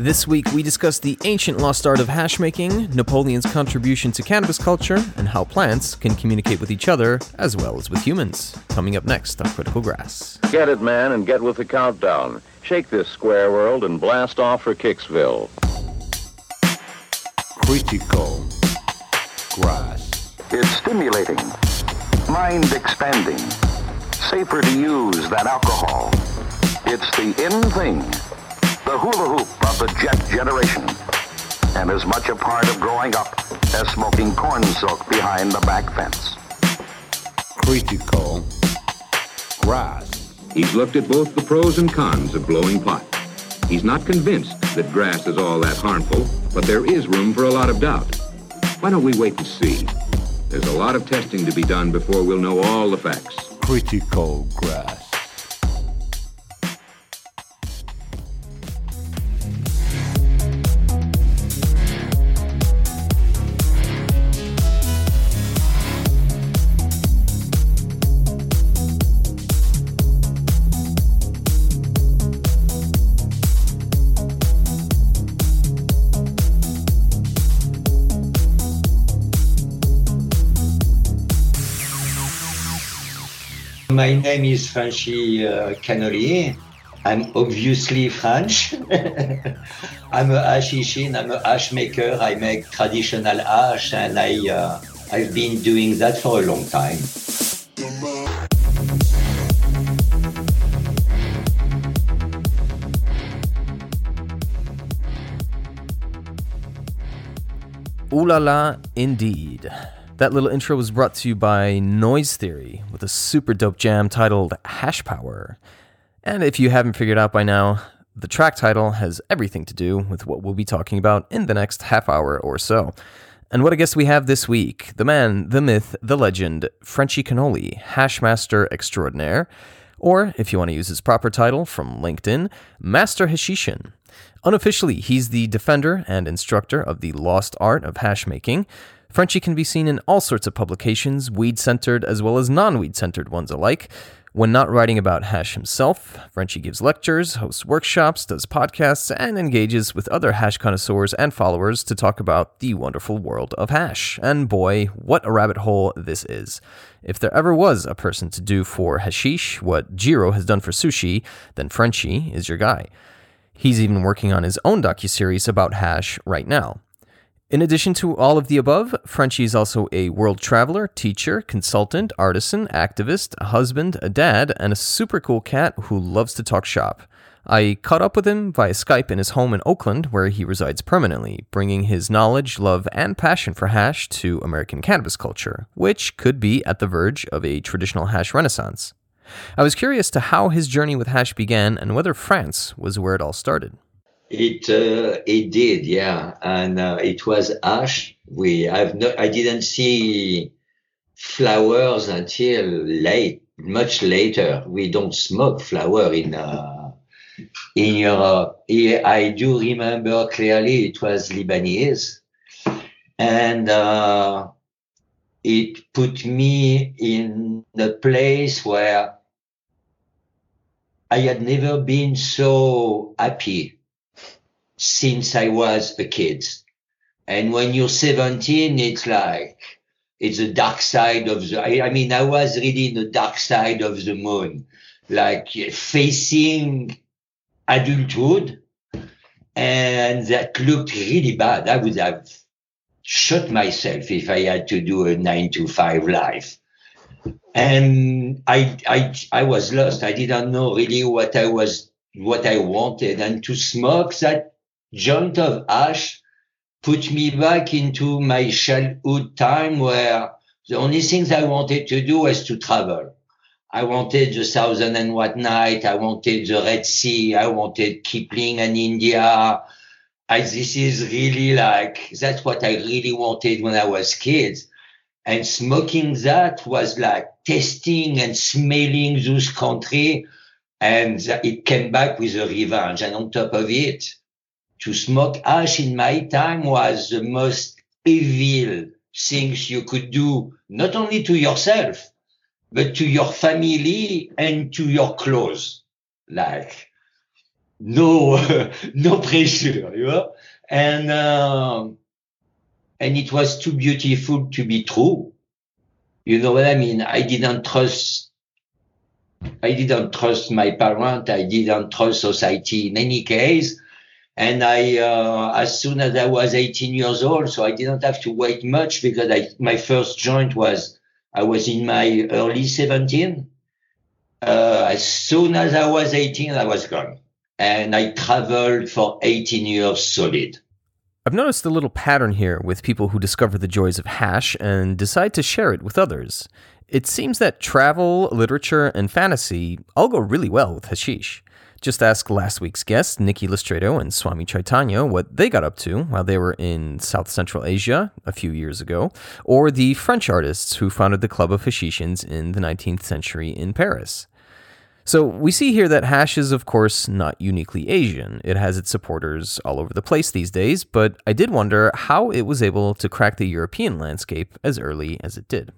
This week, we discuss the ancient lost art of hash making, Napoleon's contribution to cannabis culture, and how plants can communicate with each other as well as with humans. Coming up next on Critical Grass. Get it, man, and get with the countdown. Shake this square world and blast off for Kicksville. Critical Grass. It's stimulating, mind expanding, safer to use than alcohol. It's the in thing the hula hoop of the jet generation, and as much a part of growing up as smoking corn silk behind the back fence. Critical Grass. He's looked at both the pros and cons of blowing pot. He's not convinced that grass is all that harmful, but there is room for a lot of doubt. Why don't we wait and see? There's a lot of testing to be done before we'll know all the facts. Critical Grass. My name is Frenchy uh, Cannoli. I'm obviously French. I'm a hashishin, I'm a hash maker. I make traditional hash and I, uh, I've been doing that for a long time. Ooh la la, indeed. That little intro was brought to you by Noise Theory with a super dope jam titled Hash Power. And if you haven't figured out by now, the track title has everything to do with what we'll be talking about in the next half hour or so. And what a guest we have this week the man, the myth, the legend, Frenchy Cannoli, Hashmaster Extraordinaire, or if you want to use his proper title from LinkedIn, Master Hashishin. Unofficially, he's the defender and instructor of the lost art of hash making. Frenchy can be seen in all sorts of publications, weed centered as well as non weed centered ones alike. When not writing about hash himself, Frenchy gives lectures, hosts workshops, does podcasts, and engages with other hash connoisseurs and followers to talk about the wonderful world of hash. And boy, what a rabbit hole this is. If there ever was a person to do for hashish what Jiro has done for sushi, then Frenchy is your guy. He's even working on his own docuseries about hash right now. In addition to all of the above, Frenchy is also a world traveler, teacher, consultant, artisan, activist, a husband, a dad, and a super cool cat who loves to talk shop. I caught up with him via Skype in his home in Oakland, where he resides permanently, bringing his knowledge, love, and passion for hash to American cannabis culture, which could be at the verge of a traditional hash renaissance. I was curious to how his journey with hash began and whether France was where it all started. It uh, it did, yeah, and uh, it was ash. We I've no, I didn't see flowers until late, much later. We don't smoke flower in uh, in Europe. I do remember clearly it was Lebanese, and uh, it put me in the place where I had never been so happy since I was a kid. And when you're 17, it's like, it's the dark side of the, I, I mean, I was really in the dark side of the moon, like facing adulthood. And that looked really bad. I would have shot myself if I had to do a nine to five life. And I, I, I was lost. I didn't know really what I was, what I wanted. And to smoke that joint of ash put me back into my childhood time where the only things I wanted to do was to travel. I wanted the thousand and what night. I wanted the Red Sea. I wanted Kipling and India. I, this is really like, that's what I really wanted when I was kid. And smoking that was like tasting and smelling those country. And it came back with a revenge. And on top of it, to smoke ash in my time was the most evil things you could do, not only to yourself, but to your family and to your clothes. Like, no no pressure, you know, and um, and it was too beautiful to be true. You know what I mean? I didn't trust. I didn't trust my parent. I didn't trust society in any case. And I, uh, as soon as I was 18 years old, so I didn't have to wait much because I, my first joint was, I was in my early 17. Uh, as soon as I was 18, I was gone. And I traveled for 18 years solid. I've noticed a little pattern here with people who discover the joys of hash and decide to share it with others. It seems that travel, literature, and fantasy all go really well with hashish. Just ask last week's guests, Nikki Lastreto and Swami Chaitanya, what they got up to while they were in South Central Asia a few years ago, or the French artists who founded the Club of Hashishans in the 19th century in Paris. So we see here that hash is, of course, not uniquely Asian. It has its supporters all over the place these days, but I did wonder how it was able to crack the European landscape as early as it did.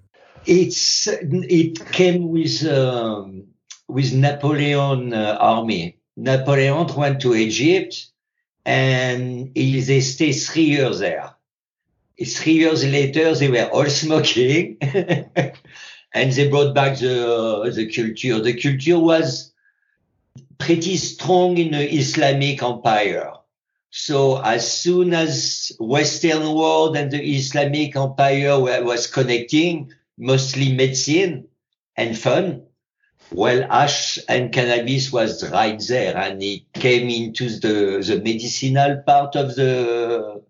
It's it came with um, with Napoleon uh, army. Napoleon went to Egypt and he, they stayed three years there. Three years later, they were all smoking and they brought back the, the culture. The culture was pretty strong in the Islamic empire. So as soon as Western world and the Islamic empire were, was connecting, mostly medicine and fun, well, ash and cannabis was right there, and it came into the the medicinal part of the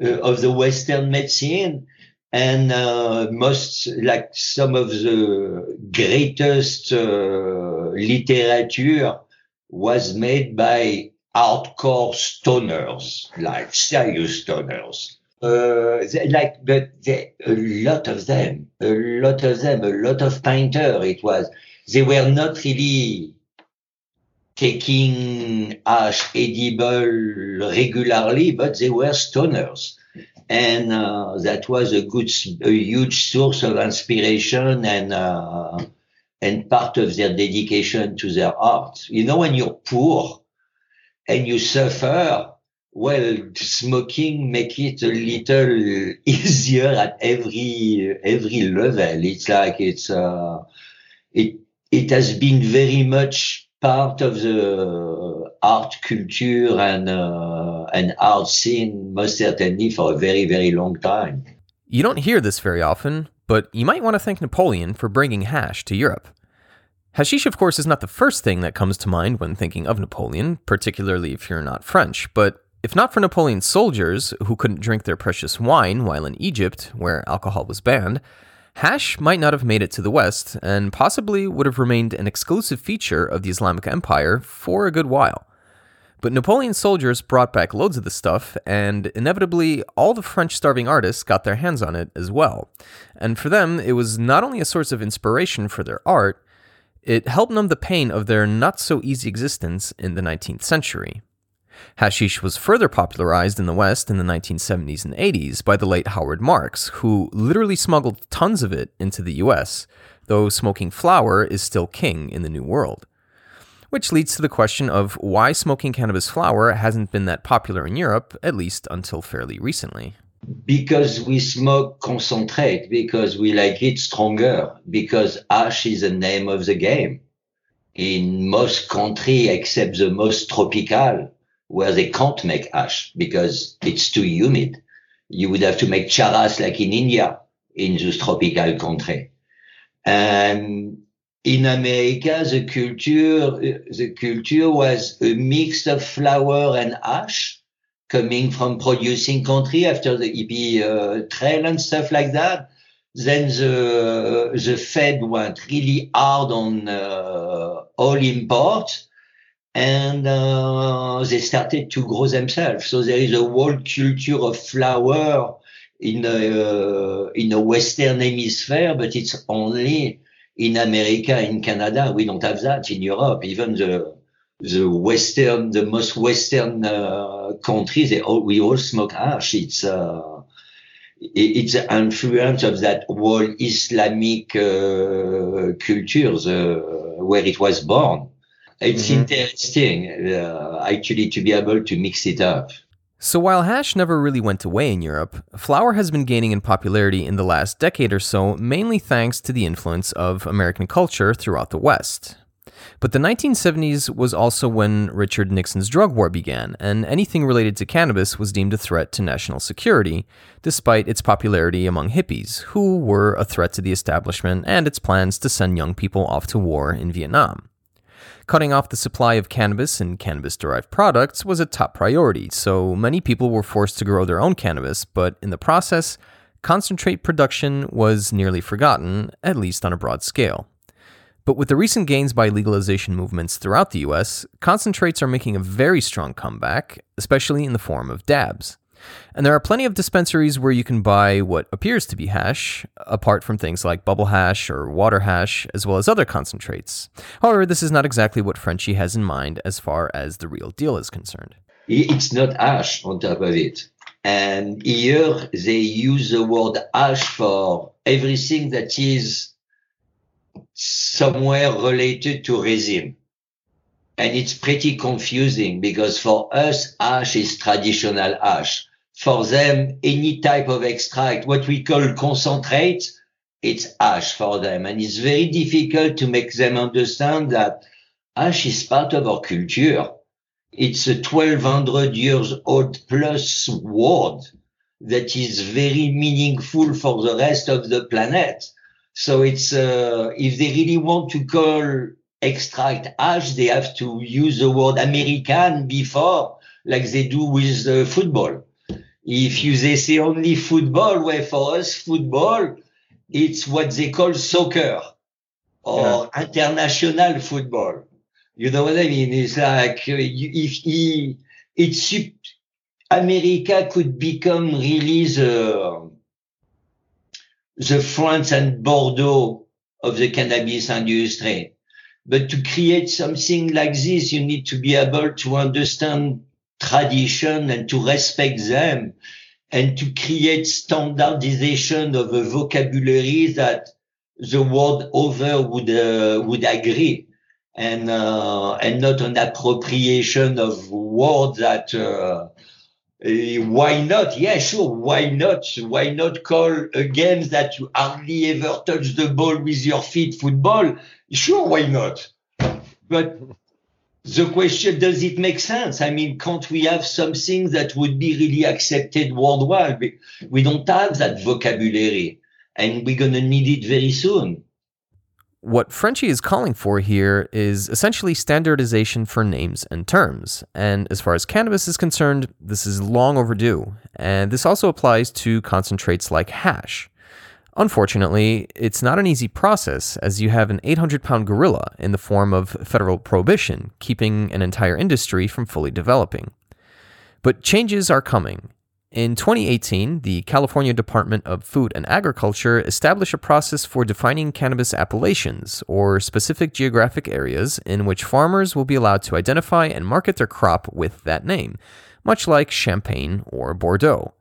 uh, of the Western medicine, and uh, most like some of the greatest uh, literature was made by hardcore stoners, like serious stoners. Uh, they, like, but they, a lot of them, a lot of them, a lot of painter. It was they were not really taking ash edible regularly, but they were stoners. And uh, that was a good, a huge source of inspiration and, uh, and part of their dedication to their art. You know, when you're poor and you suffer, well, smoking make it a little easier at every, every level. It's like, it's, uh, it, it has been very much part of the art culture and uh, and art scene most certainly for a very very long time. You don't hear this very often, but you might want to thank Napoleon for bringing hash to Europe. Hashish, of course, is not the first thing that comes to mind when thinking of Napoleon, particularly if you're not French, but if not for Napoleon's soldiers, who couldn't drink their precious wine while in Egypt, where alcohol was banned, Hash might not have made it to the West, and possibly would have remained an exclusive feature of the Islamic Empire for a good while. But Napoleon's soldiers brought back loads of the stuff, and inevitably, all the French starving artists got their hands on it as well. And for them, it was not only a source of inspiration for their art, it helped numb the pain of their not so easy existence in the 19th century. Hashish was further popularized in the West in the 1970s and 80s by the late Howard Marks, who literally smuggled tons of it into the US, though smoking flower is still king in the New World. Which leads to the question of why smoking cannabis flower hasn't been that popular in Europe, at least until fairly recently. Because we smoke concentrate, because we like it stronger, because ash is the name of the game. In most countries, except the most tropical, where they can't make ash because it's too humid. You would have to make charas like in India, in those tropical country. And in America, the culture, the culture was a mix of flower and ash coming from producing country after the hippie uh, trail and stuff like that. Then the, the Fed went really hard on uh, all imports and uh, they started to grow themselves. So there is a whole culture of flower in a, uh, in a Western hemisphere, but it's only in America, in Canada. We don't have that in Europe. Even the the Western, the most Western uh, countries, they all, we all smoke hash. It's uh, it's the influence of that whole Islamic uh, culture, the, where it was born It's interesting, uh, actually, to be able to mix it up. So while hash never really went away in Europe, flower has been gaining in popularity in the last decade or so, mainly thanks to the influence of American culture throughout the West. But the 1970s was also when Richard Nixon's drug war began, and anything related to cannabis was deemed a threat to national security, despite its popularity among hippies, who were a threat to the establishment and its plans to send young people off to war in Vietnam. Cutting off the supply of cannabis and cannabis derived products was a top priority, so many people were forced to grow their own cannabis, but in the process, concentrate production was nearly forgotten, at least on a broad scale. But with the recent gains by legalization movements throughout the US, concentrates are making a very strong comeback, especially in the form of dabs. And there are plenty of dispensaries where you can buy what appears to be hash, apart from things like bubble hash or water hash, as well as other concentrates. However, this is not exactly what Frenchy has in mind as far as the real deal is concerned. It's not ash on top of it. And here they use the word ash for everything that is somewhere related to resin. And it's pretty confusing because for us, ash is traditional ash. For them, any type of extract, what we call concentrate, it's ash for them. And it's very difficult to make them understand that ash is part of our culture. It's a 1200 years old plus word that is very meaningful for the rest of the planet. So it's, uh, if they really want to call extract ash, they have to use the word American before, like they do with football. If you they say only football, well, for us football, it's what they call soccer or yeah. international football. You know what I mean? It's like uh, if he, it's America could become really the the France and Bordeaux of the cannabis industry. But to create something like this, you need to be able to understand tradition and to respect them and to create standardization of a vocabulary that the world over would uh, would agree and uh, and not an appropriation of words that uh, why not? Yeah, sure. Why not? Why not call a game that you hardly ever touch the ball with your feet football? Sure, why not? But the question, does it make sense? I mean, can't we have something that would be really accepted worldwide? We don't have that vocabulary and we're going to need it very soon. What Frenchy is calling for here is essentially standardization for names and terms. And as far as cannabis is concerned, this is long overdue. And this also applies to concentrates like hash. Unfortunately, it's not an easy process as you have an 800 pound gorilla in the form of federal prohibition, keeping an entire industry from fully developing. But changes are coming, in 2018, the California Department of Food and Agriculture established a process for defining cannabis appellations, or specific geographic areas in which farmers will be allowed to identify and market their crop with that name, much like Champagne or Bordeaux.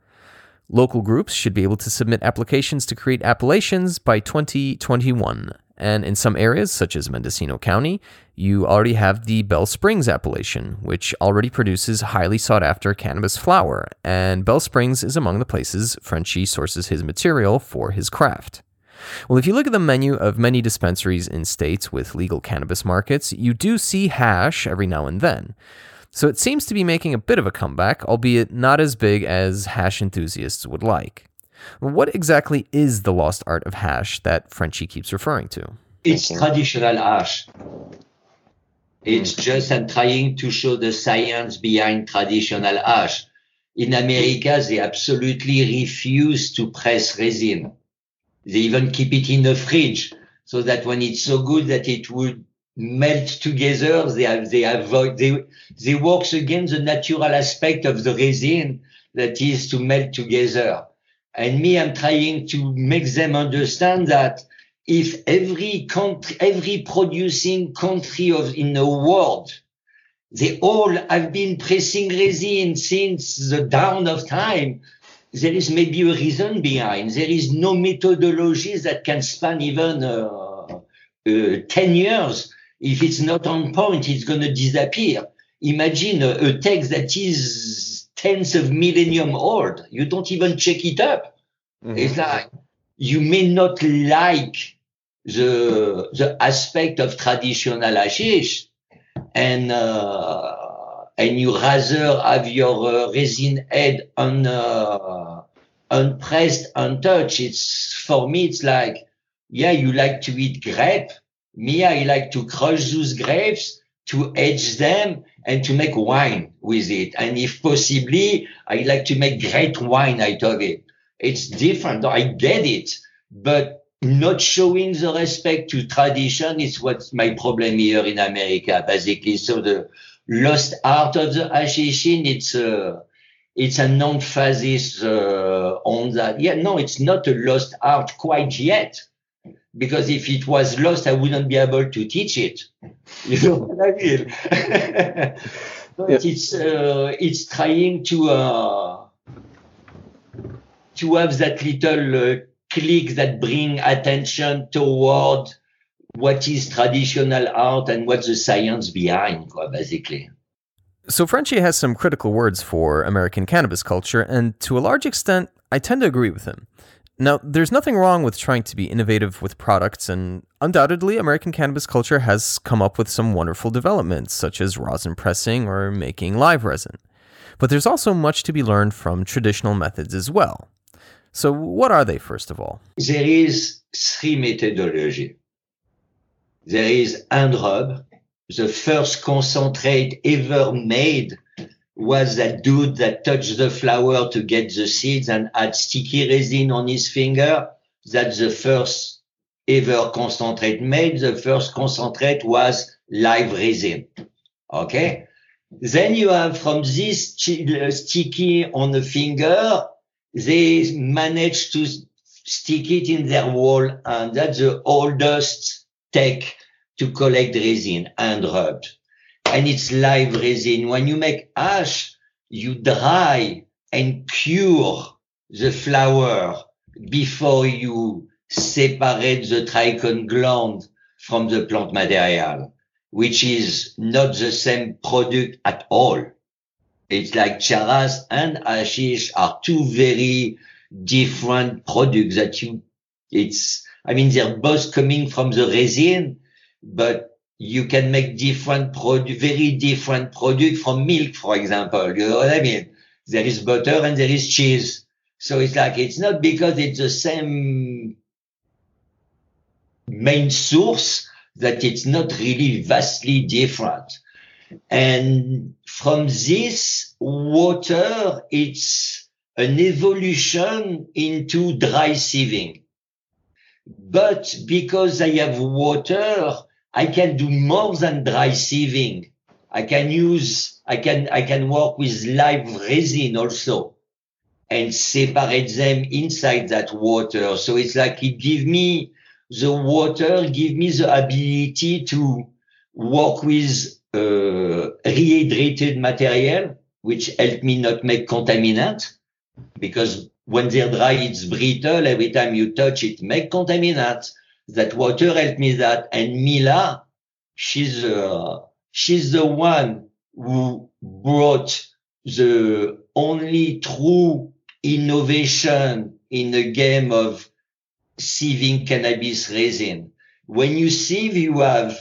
Local groups should be able to submit applications to create appellations by 2021. And in some areas, such as Mendocino County, you already have the Bell Springs appellation, which already produces highly sought after cannabis flower. And Bell Springs is among the places Frenchy sources his material for his craft. Well, if you look at the menu of many dispensaries in states with legal cannabis markets, you do see hash every now and then. So it seems to be making a bit of a comeback, albeit not as big as hash enthusiasts would like. What exactly is the lost art of hash that Frenchy keeps referring to? It's traditional hash. It's just I'm trying to show the science behind traditional hash. In America, they absolutely refuse to press resin. They even keep it in the fridge so that when it's so good that it would melt together, they have, they avoid, they, they works against the natural aspect of the resin that is to melt together. And me, I'm trying to make them understand that if every country, every producing country of, in the world, they all have been pressing resin since the dawn of time, there is maybe a reason behind. There is no methodology that can span even uh, uh, 10 years. If it's not on point, it's going to disappear. Imagine a, a text that is tens of millennium old. You don't even check it up. It's like you may not like the the aspect of traditional hashish, and uh, and you rather have your uh, resin head un, uh, unpressed, untouched. It's for me, it's like yeah, you like to eat grape. Me, I like to crush those grapes, to edge them, and to make wine with it. And if possibly, I like to make great wine out of it. It's different. I get it, but not showing the respect to tradition is what's my problem here in America, basically. So the lost art of the hashishin, it's a, it's an emphasis uh, on that. Yeah, no, it's not a lost art quite yet because if it was lost, I wouldn't be able to teach it. You know what I mean? but Yeah. it's uh, it's trying to uh, to have that little uh, click that bring attention toward what is traditional art and what's the science behind, quoi, basically. So Frenchy has some critical words for American cannabis culture, and to a large extent, I tend to agree with him. Now, there's nothing wrong with trying to be innovative with products, and undoubtedly, American cannabis culture has come up with some wonderful developments, such as rosin pressing or making live resin. But there's also much to be learned from traditional methods as well. So, what are they, first of all? There is three methodology. There is Andrub. The first concentrate ever made was that dude that touched the flower to get the seeds and had sticky resin on his finger. That's the first ever concentrate made. The first concentrate was live resin. Okay. Then you have from this uh, sticky on the finger, they managed to stick it in their wall and that's the oldest tech to collect resin and rub. And it's live resin. When you make ash, you dry and cure the flower before you separate the trichome gland from the plant material, which is not the same product at all. It's like charas and hashish are two very different products that you, it's, I mean, they're both coming from the resin, but you can make different product, very different product from milk, for example. You know what I mean? There is butter and there is cheese. So it's like, it's not because it's the same main source that it's not really vastly different. And from this water, it's an evolution into dry sieving. But because I have water, I can do more than dry sieving. I can use, I can, I can work with live resin also and separate them inside that water. So it's like it give me the water, give me the ability to work with uh, rehydrated material, which help me not make contaminant because when they're dry, it's brittle. Every time you touch it, make contaminant. That water helped me that. And Mila, she's, uh, she's the one who brought the only true innovation in the game of sieving cannabis resin. When you sieve, you have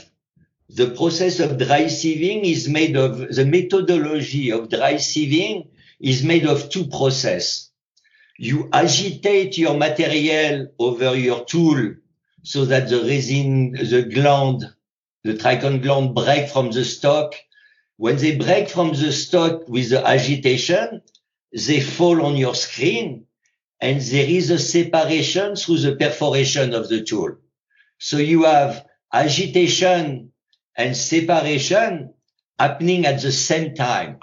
the process of dry sieving is made of the methodology of dry sieving is made of two process. You agitate your material over your tool so that the resin, the gland, the trichome gland break from the stock. When they break from the stock with the agitation, they fall on your screen and there is a separation through the perforation of the tool. So you have agitation and separation happening at the same time.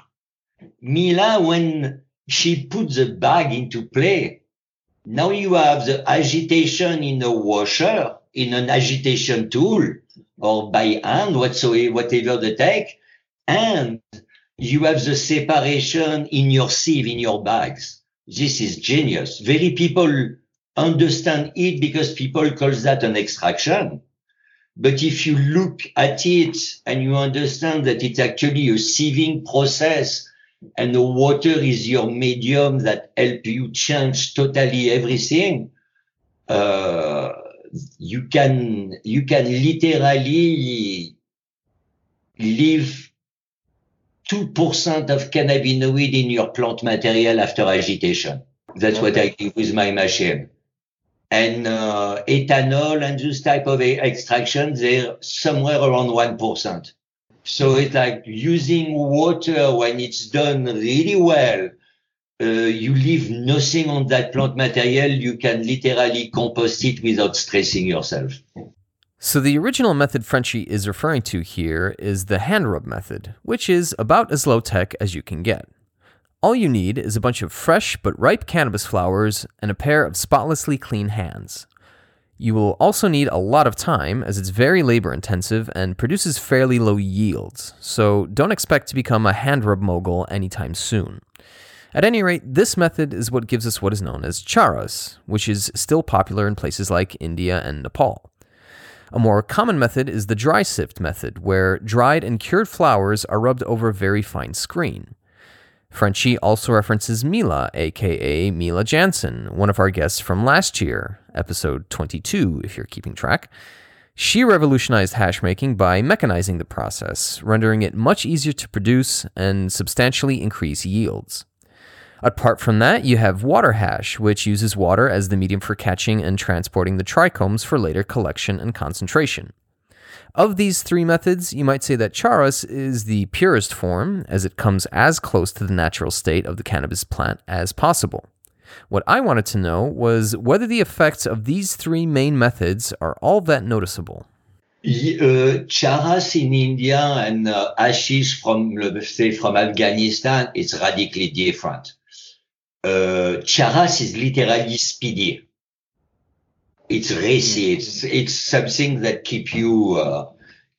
Mila, when she put the bag into play, now you have the agitation in a washer, in an agitation tool, or by hand, whatsoever, whatever the take, and you have the separation in your sieve, in your bags. This is genius. Very people understand it because people call that an extraction. But if you look at it and you understand that it's actually a sieving process and the water is your medium that help you change totally everything, uh, you can, you can literally leave 2% of cannabinoid in your plant material after agitation. That's what I do with my machine. And uh, ethanol and this type of extraction, they're somewhere around 1%. So it's like using water when it's done really well. Uh, you leave nothing on that plant material. You can literally compost it without stressing yourself. So, the original method Frenchy is referring to here is the hand rub method, which is about as low tech as you can get. All you need is a bunch of fresh but ripe cannabis flowers and a pair of spotlessly clean hands. You will also need a lot of time as it's very labor intensive and produces fairly low yields, so don't expect to become a hand rub mogul anytime soon. At any rate, this method is what gives us what is known as charas, which is still popular in places like India and Nepal. A more common method is the dry sift method, where dried and cured flowers are rubbed over a very fine screen. Frenchy also references Mila, aka Mila Jansen, one of our guests from last year, episode 22, if you're keeping track. She revolutionized hash making by mechanizing the process, rendering it much easier to produce and substantially increase yields. Apart from that, you have water hash, which uses water as the medium for catching and transporting the trichomes for later collection and concentration. Of these three methods, you might say that charas is the purest form, as it comes as close to the natural state of the cannabis plant as possible. What I wanted to know was whether the effects of these three main methods are all that noticeable. Uh, charas in India and uh, hashish from, say, from Afghanistan, it's radically different. Uh, charas is literally speedy. It's racy. It's, it's something that keep you, uh,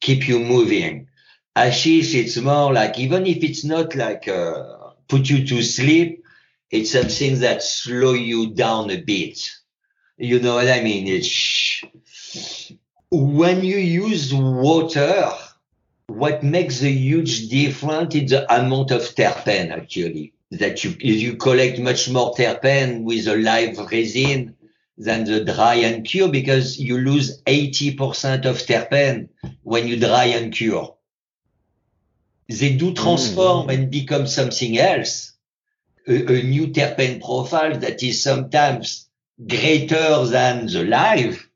keep you moving. Hashish, it's more like, even if it's not like, uh, put you to sleep, it's something that slow you down a bit. You know what I mean? It's, when you use water, what makes a huge difference is the amount of terpene actually. That you you collect much more terpene with a live resin than the dry and cure because you lose 80% of terpene when you dry and cure. They do transform and become something else. A, a new terpene profile that is sometimes greater than the live,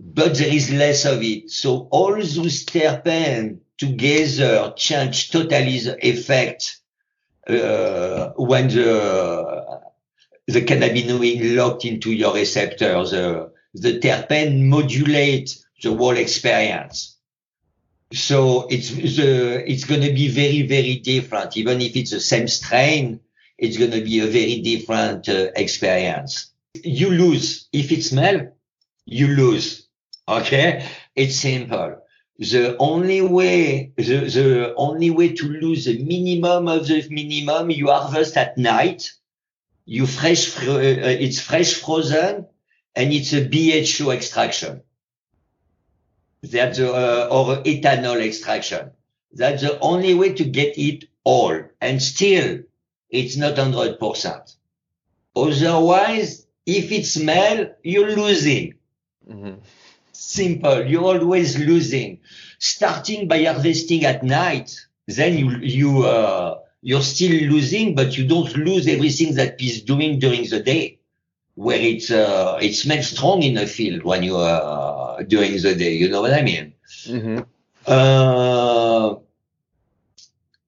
but there is less of it. So all those terpenes together change totally the effect uh, when the the cannabinoid locked into your receptor. The the terpene modulate the whole experience. So it's the it's going to be very very different. Even if it's the same strain, it's going to be a very different uh, experience. You lose if it smell, you lose. Okay, it's simple. The only way, the, the only way to lose the minimum of the minimum, you harvest at night. You fresh, fro- uh, it's fresh frozen, and it's a BHO extraction. That's uh, or ethanol extraction. That's the only way to get it all, and still, it's not hundred percent. Otherwise, if it's smell, you're losing. Simple. You're always losing. Starting by harvesting at night, then you you uh, you're still losing, but you don't lose everything that is doing during the day, where it's uh, it smells strong in the field when you are uh, during the day. You know what I mean? Uh,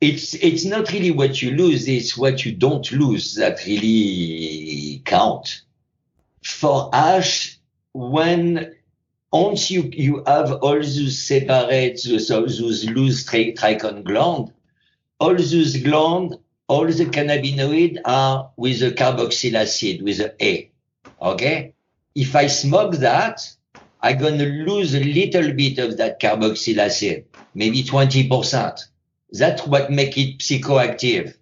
it's it's not really what you lose; it's what you don't lose that really count. For ash, when once you you have all those separate those, those loose tri- trichome gland, all those gland, all the cannabinoid are with a carboxyl acid with a A. Okay, if I smoke that, I'm gonna lose a little bit of that carboxyl acid, maybe twenty percent. That's what make it psychoactive.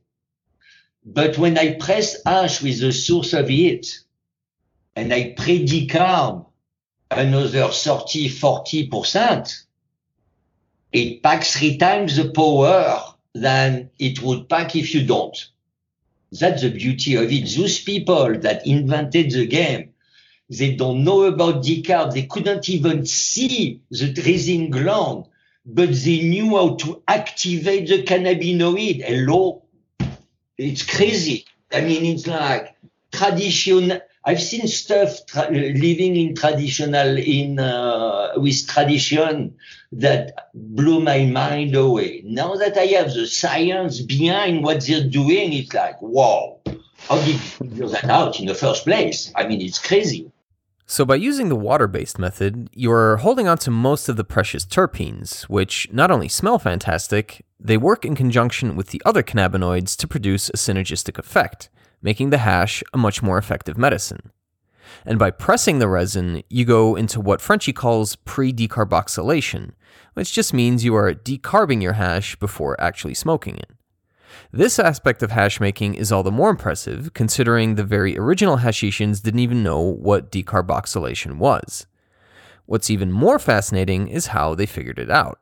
But when I press ash with the source of it, and I pre-decarb another 30, 40%, it packs three times the power than it would pack if you don't. That's the beauty of it. Those people that invented the game, they don't know about decarb. They couldn't even see the resin gland, but they knew how to activate the cannabinoid. Hello. It's crazy. I mean, it's like traditional. I've seen stuff tra- living in traditional in uh, with tradition that blew my mind away. Now that I have the science behind what they're doing, it's like, wow, how did you figure that out in the first place? I mean, it's crazy. So, by using the water based method, you're holding on to most of the precious terpenes, which not only smell fantastic, they work in conjunction with the other cannabinoids to produce a synergistic effect, making the hash a much more effective medicine. And by pressing the resin, you go into what Frenchy calls pre decarboxylation, which just means you are decarbing your hash before actually smoking it. This aspect of hash making is all the more impressive considering the very original hashishians didn't even know what decarboxylation was. What's even more fascinating is how they figured it out.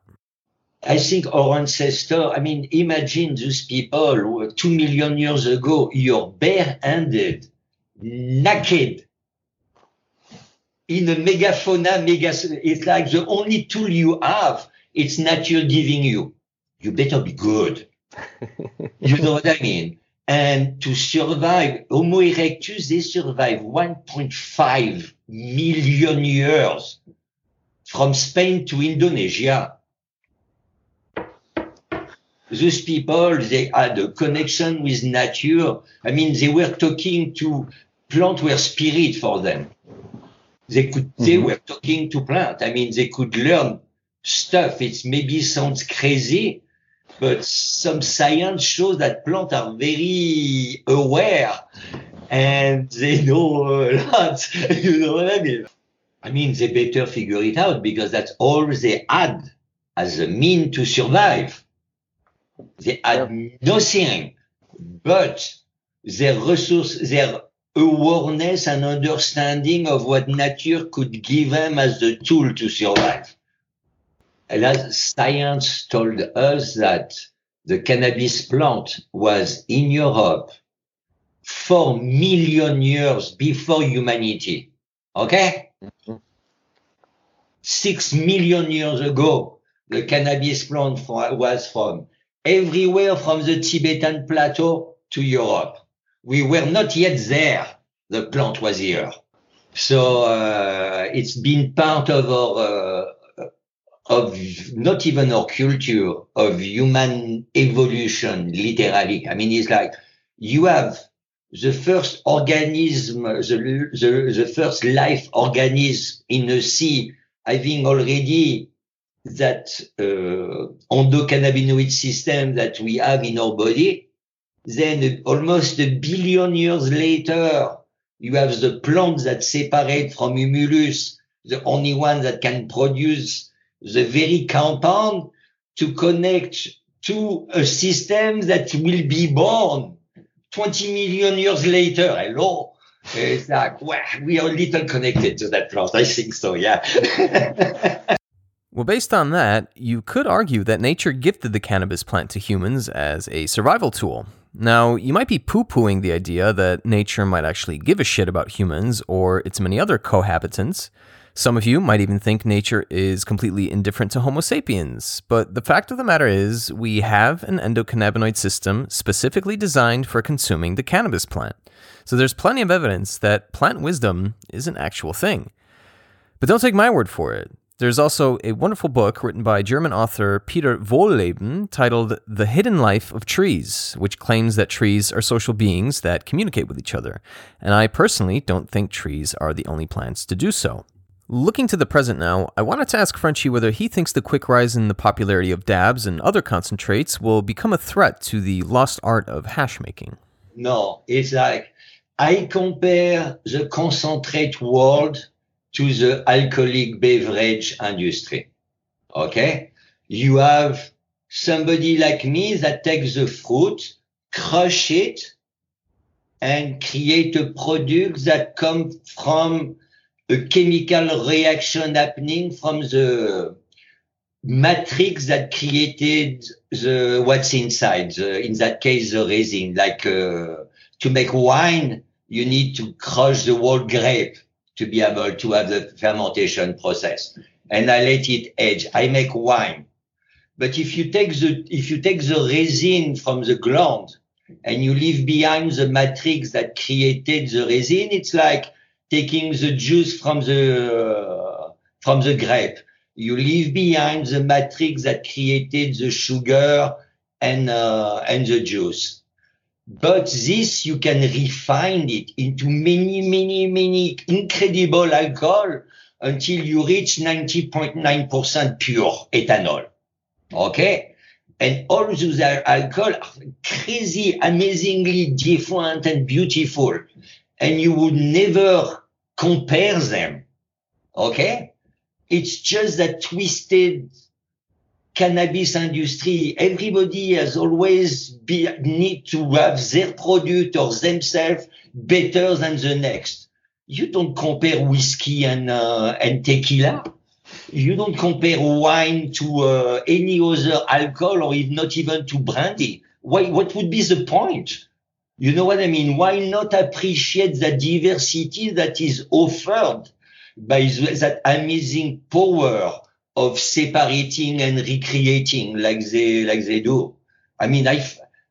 I think our ancestor, I mean, imagine those people who two million years ago, you're barehanded, naked, in a megafauna, mega, it's like the only tool you have, it's nature giving you. You better be good. you know what I mean? And to survive, Homo erectus, they survive 1.5 million years from Spain to Indonesia. Those people, they had a connection with nature. I mean, they were talking to plant were spirit for them. They could, they mm-hmm. were talking to plant. I mean, they could learn stuff. It's maybe sounds crazy, but some science shows that plants are very aware and they know a lot. you know what I mean? I mean, they better figure it out because that's all they had as a mean to survive. They had nothing but their resource, their awareness and understanding of what nature could give them as the tool to survive. And as science told us that the cannabis plant was in Europe four million years before humanity. Okay? Six million years ago, the cannabis plant fro- was from everywhere from the Tibetan plateau to Europe. We were not yet there. The plant was here. So uh, it's been part of our uh, of not even our culture of human evolution, literally. I mean, it's like you have the first organism, the, the, the first life organism in the sea having already that uh, endocannabinoid system that we have in our body. Then almost a billion years later, you have the plants that separate from humulus, the only one that can produce the very compound to connect to a system that will be born 20 million years later. Hello. It's like, well, we are a little connected to that plant. I think so, yeah. Well, based on that, you could argue that nature gifted the cannabis plant to humans as a survival tool. Now, you might be poo pooing the idea that nature might actually give a shit about humans or its many other cohabitants. Some of you might even think nature is completely indifferent to Homo sapiens, but the fact of the matter is, we have an endocannabinoid system specifically designed for consuming the cannabis plant. So there's plenty of evidence that plant wisdom is an actual thing. But don't take my word for it. There's also a wonderful book written by German author Peter Wohlleben titled The Hidden Life of Trees, which claims that trees are social beings that communicate with each other. And I personally don't think trees are the only plants to do so. Looking to the present now, I wanted to ask Frenchy whether he thinks the quick rise in the popularity of dabs and other concentrates will become a threat to the lost art of hash making. No, it's like I compare the concentrate world to the alcoholic beverage industry. Okay? You have somebody like me that takes the fruit, crush it, and create a product that comes from a chemical reaction happening from the matrix that created the what's inside. The, in that case, the resin. Like uh, to make wine, you need to crush the whole grape to be able to have the fermentation process. And I let it age. I make wine. But if you take the if you take the resin from the gland and you leave behind the matrix that created the resin, it's like taking the juice from the uh, from the grape. You leave behind the matrix that created the sugar and uh, and the juice. But this you can refine it into many, many, many incredible alcohol until you reach 90.9% pure ethanol. Okay? And all those alcohol are crazy, amazingly different and beautiful. And you would never compare them. Okay? It's just that twisted cannabis industry, everybody has always be, need to have their product or themselves better than the next. You don't compare whiskey and uh, and tequila. You don't compare wine to uh, any other alcohol or even not even to brandy. Why? What would be the point? You know what I mean? Why not appreciate the diversity that is offered by that amazing power of separating and recreating like they like they do. I mean, I,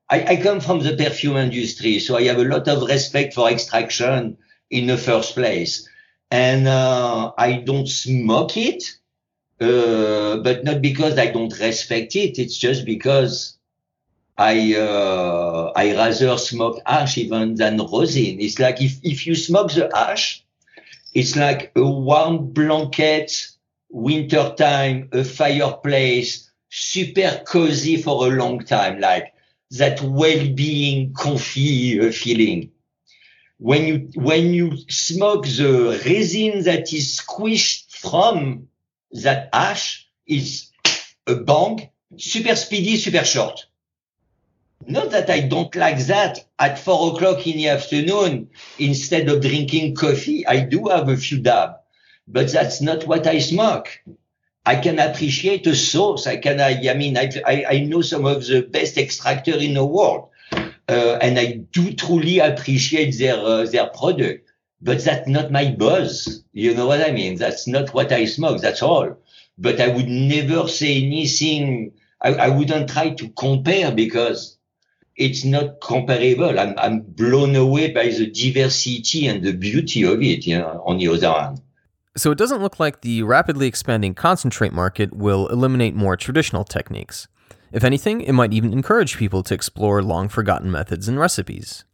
I, I come from the perfume industry, so I have a lot of respect for extraction in the first place, and uh, I don't smoke it, uh, but not because I don't respect it. It's just because I uh, I rather smoke ash even than rosin. It's like if if you smoke the ash, it's like a warm blanket winter time, a fireplace, super cozy for a long time, like that well-being, comfy uh, feeling. When you when you smoke the resin that is squished from that ash, is a bang, super speedy, super short. Not that I don't like that at four o'clock in the afternoon, instead of drinking coffee, I do have a few dabs but that's not what I smoke. I can appreciate a sauce. I can, I, I mean, I, I, I, know some of the best extractor in the world. Uh, and I do truly appreciate their, uh, their product, but that's not my buzz. You know what I mean? That's not what I smoke. That's all. But I would never say anything. I, I wouldn't try to compare because it's not comparable. I'm, I'm blown away by the diversity and the beauty of it, you know, on the other hand. So it doesn't look like the rapidly expanding concentrate market will eliminate more traditional techniques. If anything, it might even encourage people to explore long forgotten methods and recipes.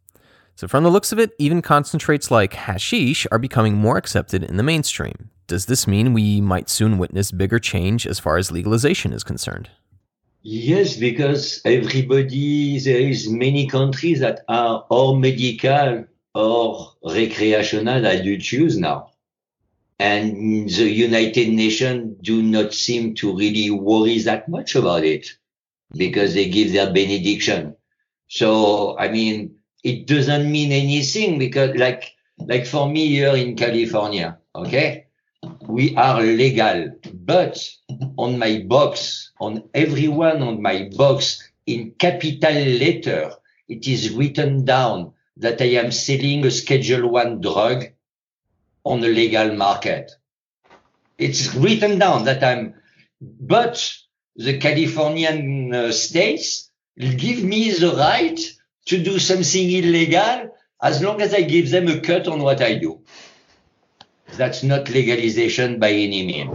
So, from the looks of it, even concentrates like hashish are becoming more accepted in the mainstream. Does this mean we might soon witness bigger change as far as legalization is concerned? Yes, because everybody, there is many countries that are or medical or recreational that you choose now and the United Nations do not seem to really worry that much about it because they give their benediction. So, I mean, it doesn't mean anything because like, like for me here in California, okay, we are legal, but on my box, on everyone on my box in capital letter, it is written down that I am selling a schedule one drug on the legal market. It's written down that I'm, but the Californian uh, states give me the right to do something illegal as long as I give them a cut on what I do. That's not legalization by any means.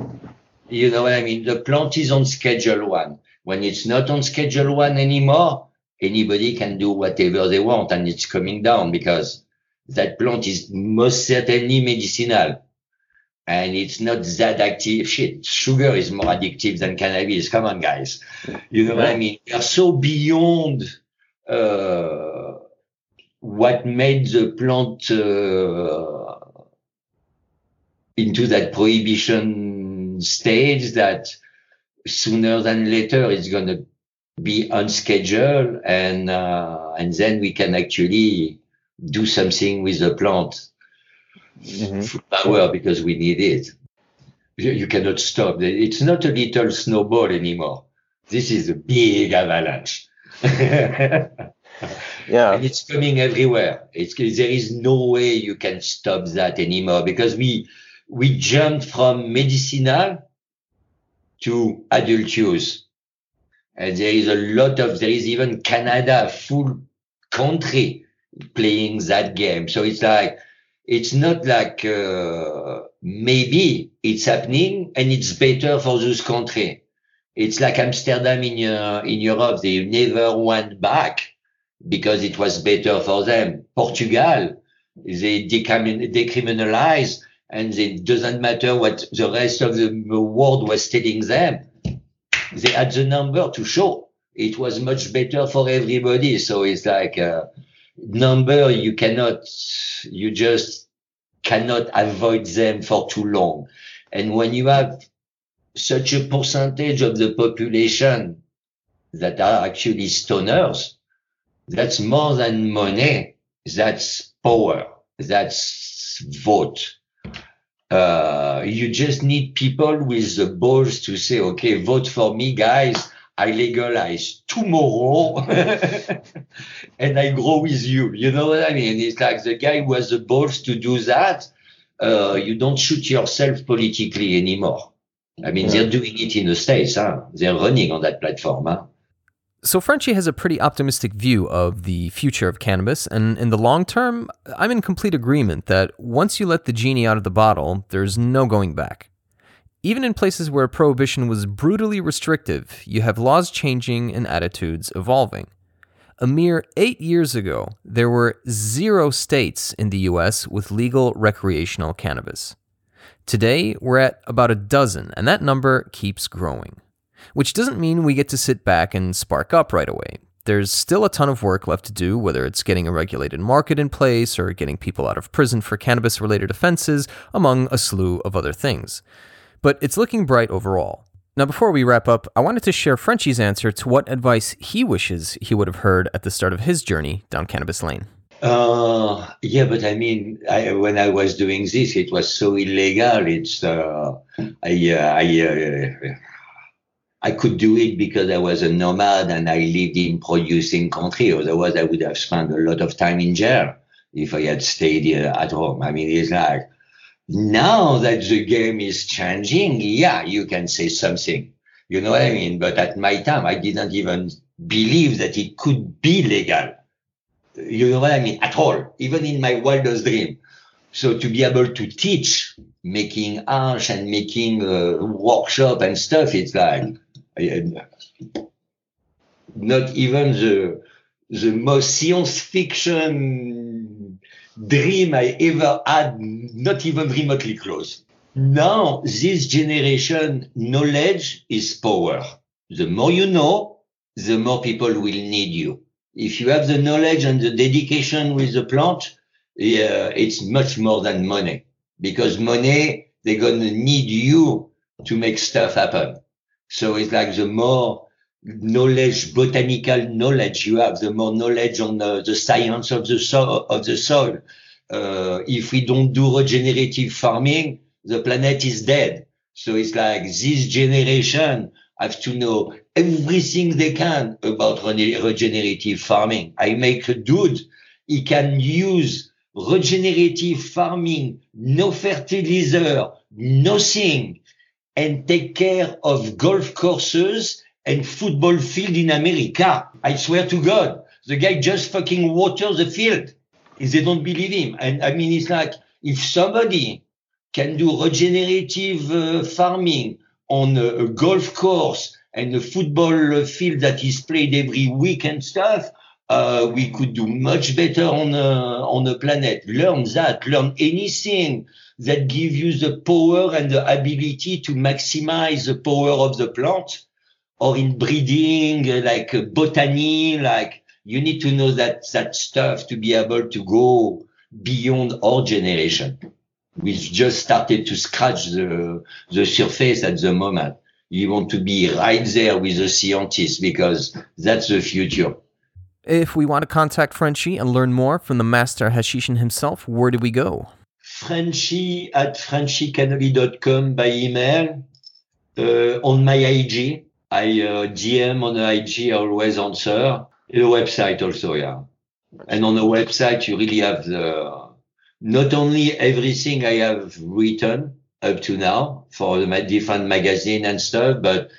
You know what I mean? The plant is on schedule one. When it's not on schedule one anymore, anybody can do whatever they want and it's coming down because that plant is most certainly medicinal. And it's not that active. Shit, sugar is more addictive than cannabis. Come on, guys. You know what I mean? We are so beyond uh, what made the plant uh, into that prohibition stage that sooner than later it's going to be unscheduled and uh, and then we can actually do something with the plant. Mm-hmm. full power because we need it. You, you cannot stop. It's not a little snowball anymore. This is a big avalanche. Yeah. and it's coming everywhere. It's there is no way you can stop that anymore because we we jumped from medicinal to adult use, and there is a lot of there is even Canada full country playing that game. So it's like it's not like uh, maybe it's happening and it's better for those country. It's like Amsterdam in uh, in Europe. They never went back because it was better for them. Portugal, they decrimin- decriminalized and it doesn't matter what the rest of the world was telling them. They had the number to show. It was much better for everybody. So it's like a number you cannot, you just cannot avoid them for too long. And when you have such a percentage of the population that are actually stoners, that's more than money. That's power. That's vote. Uh, you just need people with the balls to say, okay, vote for me, guys. I legalize tomorrow and I grow with you. You know what I mean? It's like the guy who has the balls to do that. Uh, you don't shoot yourself politically anymore. I mean, they're doing it in the States. Huh? They're running on that platform. Huh? So Frenchy has a pretty optimistic view of the future of cannabis, and in the long term, I'm in complete agreement that once you let the genie out of the bottle, there's no going back. Even in places where prohibition was brutally restrictive, you have laws changing and attitudes evolving. A mere eight years ago, there were zero states in the US with legal recreational cannabis. Today, we're at about a dozen, and that number keeps growing. Which doesn't mean we get to sit back and spark up right away. There's still a ton of work left to do, whether it's getting a regulated market in place or getting people out of prison for cannabis related offenses, among a slew of other things. But it's looking bright overall. Now, before we wrap up, I wanted to share Frenchy's answer to what advice he wishes he would have heard at the start of his journey down Cannabis Lane. Uh, yeah, but I mean, I, when I was doing this, it was so illegal. It's uh, I uh, I uh, I could do it because I was a nomad and I lived in producing country. Otherwise, I would have spent a lot of time in jail if I had stayed uh, at home. I mean, it's like now that the game is changing, yeah, you can say something. You know what I mean? But at my time, I didn't even believe that it could be legal. You know what I mean? At all, even in my wildest dream. So to be able to teach making hash and making a workshop and stuff, it's like not even the the most science fiction dream I ever had, not even remotely close. Now, this generation knowledge is power. The more you know, the more people will need you. If you have the knowledge and the dedication with the plant, yeah, it's much more than money because money, they're going to need you to make stuff happen. So it's like the more knowledge, botanical knowledge you have, the more knowledge on the, the science of the soil, of the soil. Uh, if we don't do regenerative farming, the planet is dead. So it's like this generation have to know everything they can about regenerative farming. I make a dude, he can use regenerative farming, no fertilizer, nothing, and take care of golf courses and football field in America. I swear to God, the guy just fucking waters the field. They don't believe him. And I mean, it's like if somebody can do regenerative uh, farming on a, a golf course and a football field that is played every week and stuff, uh, we could do much better on uh, on the planet. Learn that. Learn anything that gives you the power and the ability to maximize the power of the plant or in breeding, uh, like uh, botany, like you need to know that that stuff to be able to go beyond our generation. We've just started to scratch the the surface at the moment. You want to be right there with the scientists because that's the future. If we want to contact Frenchy and learn more from the master Hashishin himself, where do we go? Frenchy at frenchycannoli.com by email. Uh, on my IG, I uh, DM on the IG, I always answer. The website also, yeah. And on the website, you really have the, not only everything I have written up to now for the different magazine and stuff, but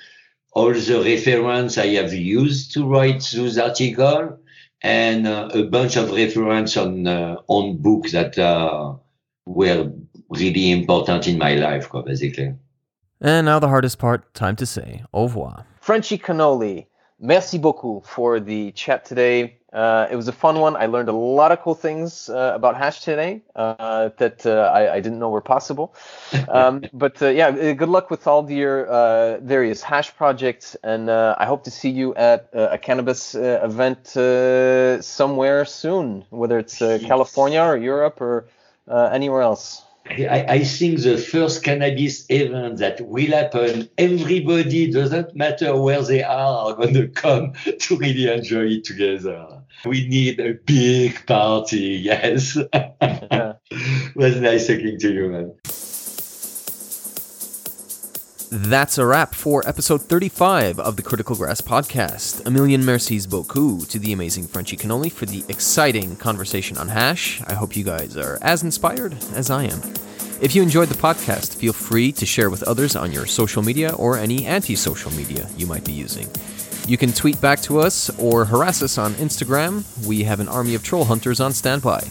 all the reference I have used to write those articles and uh, a bunch of reference on uh, on books that uh, were really important in my life, basically. And now the hardest part, time to say au revoir. Frenchy Cannoli, merci beaucoup for the chat today. Uh, it was a fun one. I learned a lot of cool things uh, about hash today uh, that uh, I, I didn't know were possible. Um, but uh, yeah, uh, good luck with all your uh, various hash projects, and uh, I hope to see you at uh, a cannabis uh, event uh, somewhere soon, whether it's uh, California or Europe or uh, anywhere else. I, I think the first cannabis event that will happen, everybody, doesn't matter where they are, are going to come to really enjoy it together. We need a big party, yes. was nice talking to you, man. That's a wrap for episode 35 of the Critical Grass podcast. A million mercies beaucoup to the amazing Frenchy Cannoli for the exciting conversation on hash. I hope you guys are as inspired as I am. If you enjoyed the podcast, feel free to share with others on your social media or any anti social media you might be using. You can tweet back to us or harass us on Instagram. We have an army of troll hunters on standby.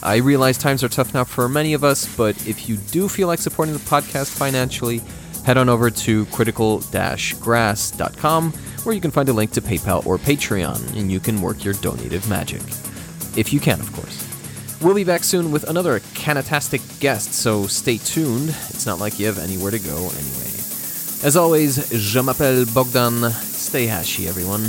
I realize times are tough now for many of us, but if you do feel like supporting the podcast financially, head on over to critical-grass.com where you can find a link to PayPal or Patreon and you can work your donative magic. If you can, of course. We'll be back soon with another canatastic guest, so stay tuned. It's not like you have anywhere to go anyway. As always, je m'appelle Bogdan. Stay hashy, everyone.